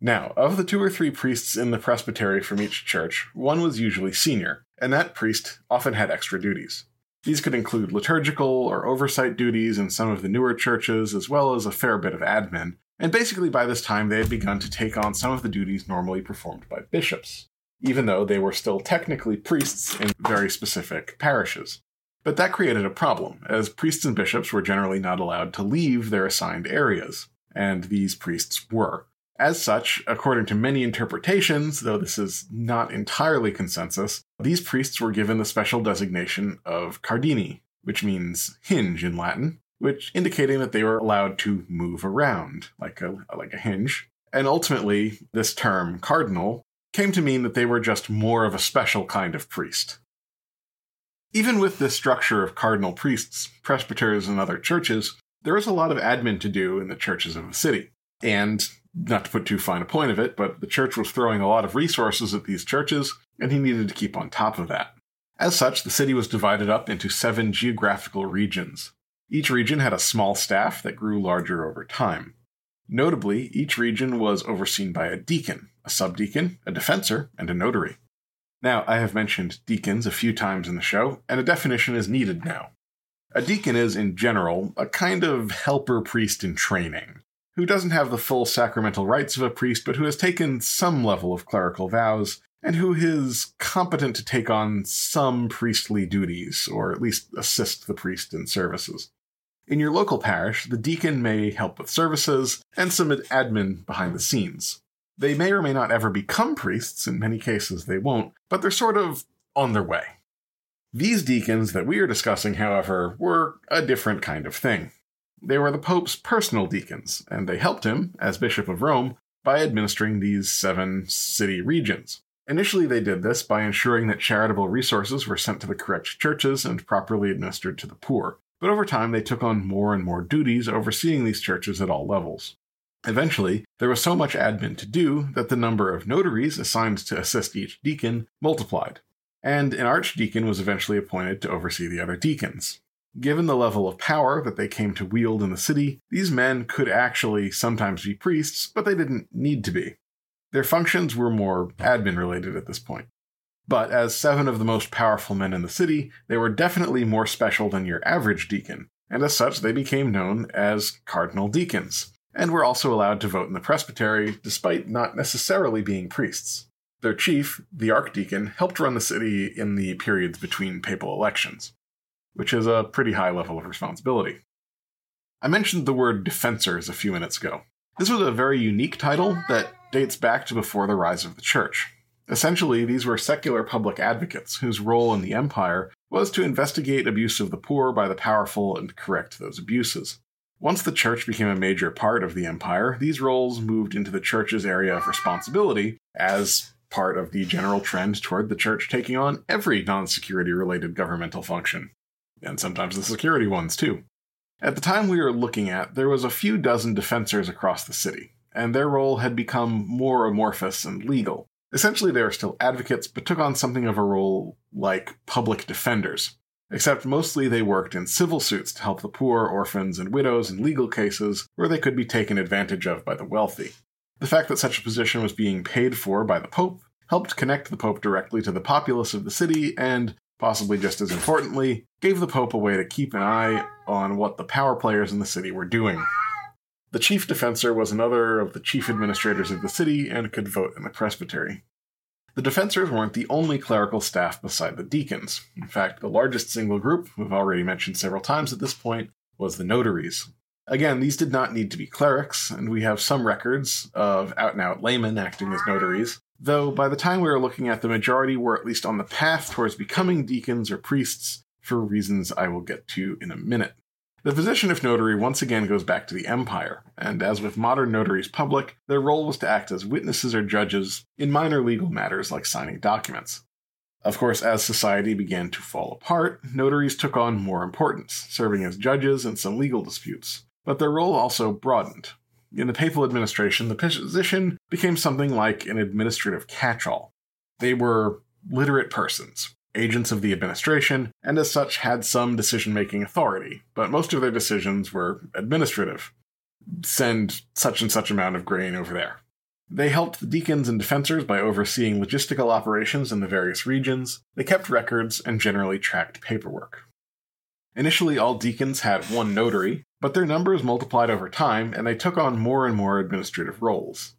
C: Now, of the two or three priests in the presbytery from each church, one was usually senior, and that priest often had extra duties. These could include liturgical or oversight duties in some of the newer churches, as well as a fair bit of admin, and basically by this time they had begun to take on some of the duties normally performed by bishops, even though they were still technically priests in very specific parishes. But that created a problem, as priests and bishops were generally not allowed to leave their assigned areas. and these priests were. As such, according to many interpretations, though this is not entirely consensus, these priests were given the special designation of cardini, which means hinge in Latin, which indicating that they were allowed to move around like a like a hinge. And ultimately, this term cardinal came to mean that they were just more of a special kind of priest. Even with this structure of cardinal priests, presbyters, and other churches, there is a lot of admin to do in the churches of the city. And not to put too fine a point of it, but the church was throwing a lot of resources at these churches, and he needed to keep on top of that. As such, the city was divided up into seven geographical regions. Each region had a small staff that grew larger over time. Notably, each region was overseen by a deacon, a subdeacon, a defensor, and a notary. Now, I have mentioned deacons a few times in the show, and a definition is needed now. A deacon is, in general, a kind of helper priest in training who doesn't have the full sacramental rights of a priest, but who has taken some level of clerical vows, and who is competent to take on some priestly duties, or at least assist the priest in services. In your local parish, the deacon may help with services and some admin behind the scenes. They may or may not ever become priests, in many cases they won't, but they're sort of on their way. These deacons that we are discussing, however, were a different kind of thing. They were the Pope's personal deacons, and they helped him, as Bishop of Rome, by administering these seven city regions. Initially, they did this by ensuring that charitable resources were sent to the correct churches and properly administered to the poor, but over time they took on more and more duties overseeing these churches at all levels. Eventually, there was so much admin to do that the number of notaries assigned to assist each deacon multiplied, and an archdeacon was eventually appointed to oversee the other deacons. Given the level of power that they came to wield in the city, these men could actually sometimes be priests, but they didn't need to be. Their functions were more admin related at this point. But as seven of the most powerful men in the city, they were definitely more special than your average deacon, and as such they became known as cardinal deacons, and were also allowed to vote in the presbytery despite not necessarily being priests. Their chief, the archdeacon, helped run the city in the periods between papal elections which is a pretty high level of responsibility. I mentioned the word defensors a few minutes ago. This was a very unique title that dates back to before the rise of the church. Essentially, these were secular public advocates whose role in the empire was to investigate abuse of the poor by the powerful and correct those abuses. Once the church became a major part of the empire, these roles moved into the church's area of responsibility as part of the general trend toward the church taking on every non security related governmental function and sometimes the security ones too. At the time we were looking at, there was a few dozen defensors across the city, and their role had become more amorphous and legal. Essentially, they were still advocates, but took on something of a role like public defenders. Except mostly they worked in civil suits to help the poor, orphans, and widows in legal cases where they could be taken advantage of by the wealthy. The fact that such a position was being paid for by the Pope helped connect the Pope directly to the populace of the city and possibly just as importantly, gave the Pope a way to keep an eye on what the power players in the city were doing. The chief defensor was another of the chief administrators of the city and could vote in the presbytery. The defensors weren't the only clerical staff beside the deacons. In fact, the largest single group, we've already mentioned several times at this point, was the notaries. Again, these did not need to be clerics, and we have some records of out and out laymen acting as notaries, though by the time we were looking at the majority were at least on the path towards becoming deacons or priests for reasons I will get to in a minute. The position of notary once again goes back to the empire, and as with modern notaries public, their role was to act as witnesses or judges in minor legal matters like signing documents. Of course, as society began to fall apart, notaries took on more importance, serving as judges in some legal disputes. But their role also broadened, in the papal administration, the position became something like an administrative catch all. They were literate persons, agents of the administration, and as such had some decision making authority, but most of their decisions were administrative. Send such and such amount of grain over there. They helped the deacons and defensors by overseeing logistical operations in the various regions. They kept records and generally tracked paperwork. Initially, all deacons had one notary, but their numbers multiplied over time and they took on more and more administrative roles.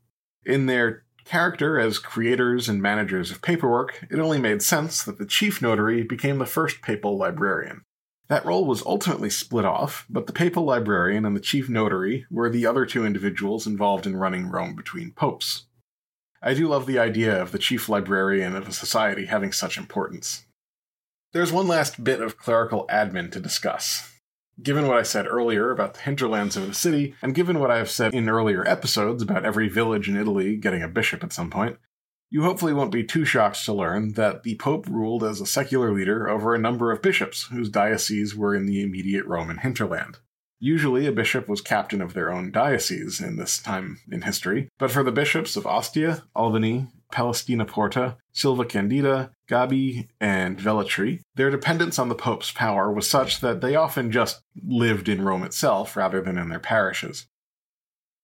C: In their character as creators and managers of paperwork, it only made sense that the chief notary became the first papal librarian. That role was ultimately split off, but the papal librarian and the chief notary were the other two individuals involved in running Rome between popes. I do love the idea of the chief librarian of a society having such importance. There's one last bit of clerical admin to discuss. Given what I said earlier about the hinterlands of the city, and given what I have said in earlier episodes about every village in Italy getting a bishop at some point, you hopefully won't be too shocked to learn that the Pope ruled as a secular leader over a number of bishops whose dioceses were in the immediate Roman hinterland. Usually, a bishop was captain of their own diocese in this time in history, but for the bishops of Ostia, Albani, Palestrina Porta, Silva Candida, Gabi, and Velletri, their dependence on the Pope's power was such that they often just lived in Rome itself rather than in their parishes.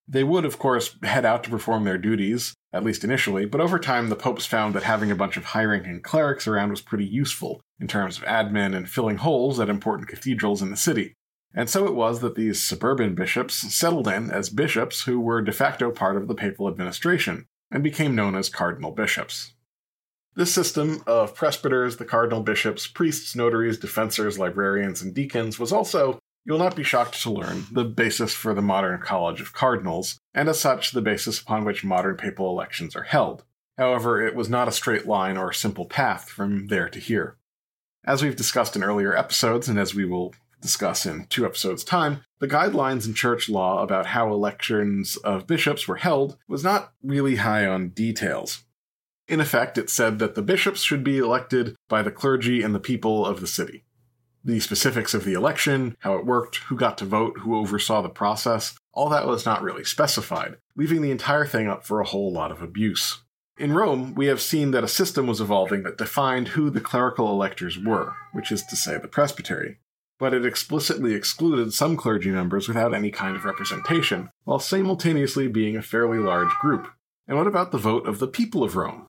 C: They would, of course, head out to perform their duties, at least initially, but over time the popes found that having a bunch of high ranking clerics around was pretty useful in terms of admin and filling holes at important cathedrals in the city. And so it was that these suburban bishops settled in as bishops who were de facto part of the papal administration, and became known as cardinal bishops. This system of presbyters, the cardinal bishops, priests, notaries, defensors, librarians, and deacons was also, you'll not be shocked to learn, the basis for the modern College of Cardinals, and as such, the basis upon which modern papal elections are held. However, it was not a straight line or simple path from there to here. As we've discussed in earlier episodes, and as we will discuss in two episodes' time, the guidelines in church law about how elections of bishops were held was not really high on details. In effect, it said that the bishops should be elected by the clergy and the people of the city. The specifics of the election, how it worked, who got to vote, who oversaw the process, all that was not really specified, leaving the entire thing up for a whole lot of abuse. In Rome, we have seen that a system was evolving that defined who the clerical electors were, which is to say the presbytery but it explicitly excluded some clergy members without any kind of representation, while simultaneously being a fairly large group. And what about the vote of the people of Rome?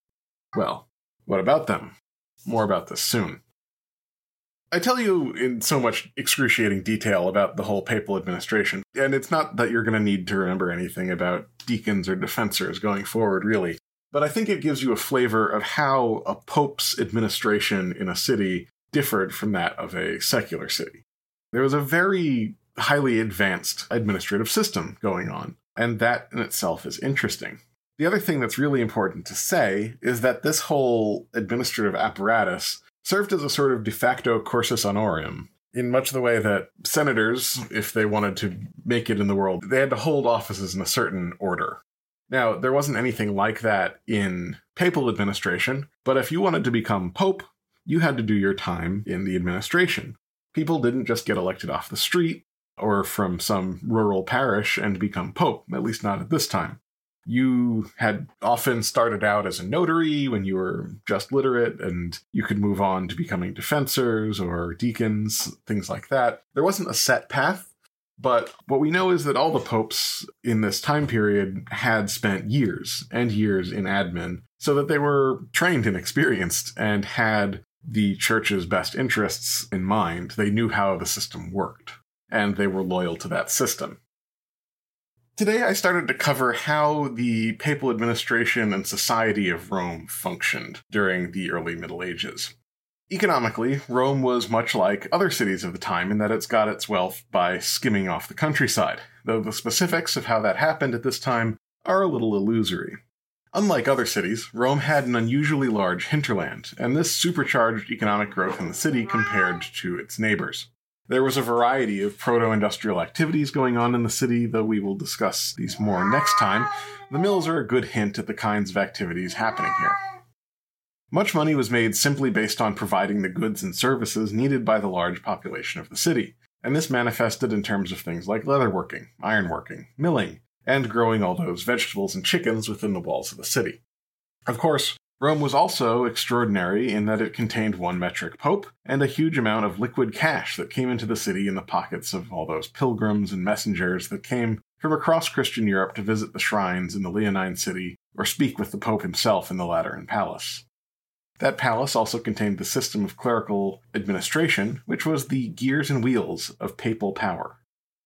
C: Well, what about them? More about this soon. I tell you in so much excruciating detail about the whole papal administration, and it's not that you're going to need to remember anything about deacons or defensors going forward, really, but I think it gives you a flavor of how a pope's administration in a city differed from that of a secular city. There was a very highly advanced administrative system going on, and that in itself is interesting. The other thing that's really important to say is that this whole administrative apparatus served as a sort of de facto cursus honorum, in much the way that senators, if they wanted to make it in the world, they had to hold offices in a certain order. Now, there wasn't anything like that in papal administration, but if you wanted to become pope, you had to do your time in the administration. People didn't just get elected off the street or from some rural parish and become pope, at least not at this time. You had often started out as a notary when you were just literate, and you could move on to becoming defensors or deacons, things like that. There wasn't a set path, but what we know is that all the popes in this time period had spent years and years in admin, so that they were trained and experienced and had the church's best interests in mind. They knew how the system worked, and they were loyal to that system. Today, I started to cover how the papal administration and society of Rome functioned during the early Middle Ages. Economically, Rome was much like other cities of the time in that it's got its wealth by skimming off the countryside, though the specifics of how that happened at this time are a little illusory. Unlike other cities, Rome had an unusually large hinterland, and this supercharged economic growth in the city compared to its neighbors. There was a variety of proto industrial activities going on in the city, though we will discuss these more next time. The mills are a good hint at the kinds of activities happening here. Much money was made simply based on providing the goods and services needed by the large population of the city, and this manifested in terms of things like leatherworking, ironworking, milling, and growing all those vegetables and chickens within the walls of the city. Of course, Rome was also extraordinary in that it contained one metric pope and a huge amount of liquid cash that came into the city in the pockets of all those pilgrims and messengers that came from across Christian Europe to visit the shrines in the Leonine city or speak with the pope himself in the Lateran Palace. That palace also contained the system of clerical administration, which was the gears and wheels of papal power.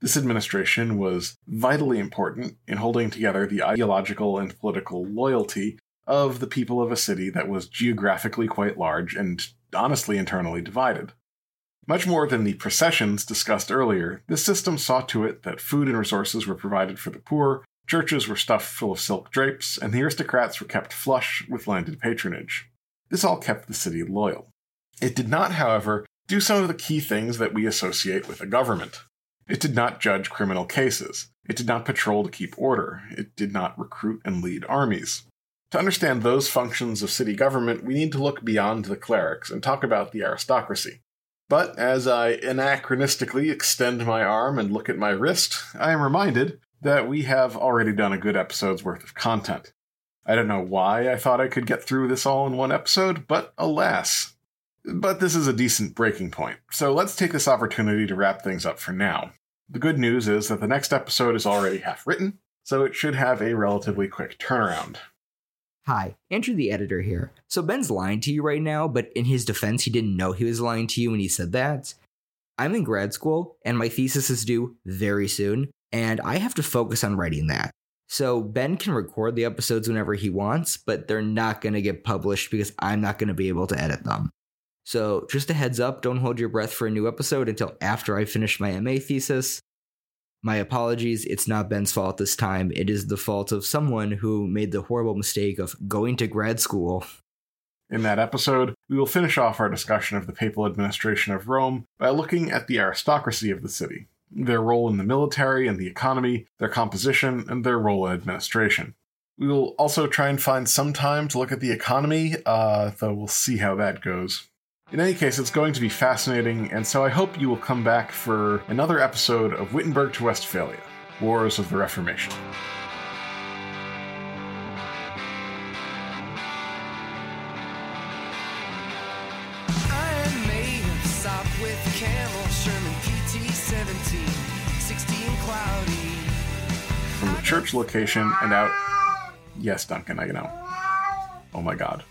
C: This administration was vitally important in holding together the ideological and political loyalty of the people of a city that was geographically quite large and honestly internally divided. Much more than the processions discussed earlier, this system saw to it that food and resources were provided for the poor, churches were stuffed full of silk drapes, and the aristocrats were kept flush with landed patronage. This all kept the city loyal. It did not, however, do some of the key things that we associate with a government. It did not judge criminal cases. It did not patrol to keep order. It did not recruit and lead armies. To understand those functions of city government, we need to look beyond the clerics and talk about the aristocracy. But as I anachronistically extend my arm and look at my wrist, I am reminded that we have already done a good episode's worth of content. I don't know why I thought I could get through this all in one episode, but alas. But this is a decent breaking point, so let's take this opportunity to wrap things up for now. The good news is that the next episode is already half written, so it should have a relatively quick turnaround.
G: Hi, Andrew the editor here. So Ben's lying to you right now, but in his defense, he didn't know he was lying to you when he said that. I'm in grad school, and my thesis is due very soon, and I have to focus on writing that. So Ben can record the episodes whenever he wants, but they're not going to get published because I'm not going to be able to edit them. So just a heads up, don't hold your breath for a new episode until after I finish my MA thesis. My apologies, it's not Ben's fault this time. It is the fault of someone who made the horrible mistake of going to grad school.
C: In that episode, we will finish off our discussion of the papal administration of Rome by looking at the aristocracy of the city their role in the military and the economy, their composition, and their role in administration. We will also try and find some time to look at the economy, uh, though we'll see how that goes. In any case, it's going to be fascinating, and so I hope you will come back for another episode of Wittenberg to Westphalia Wars of the Reformation. From the church location and out. Yes, Duncan, I know. Oh my god.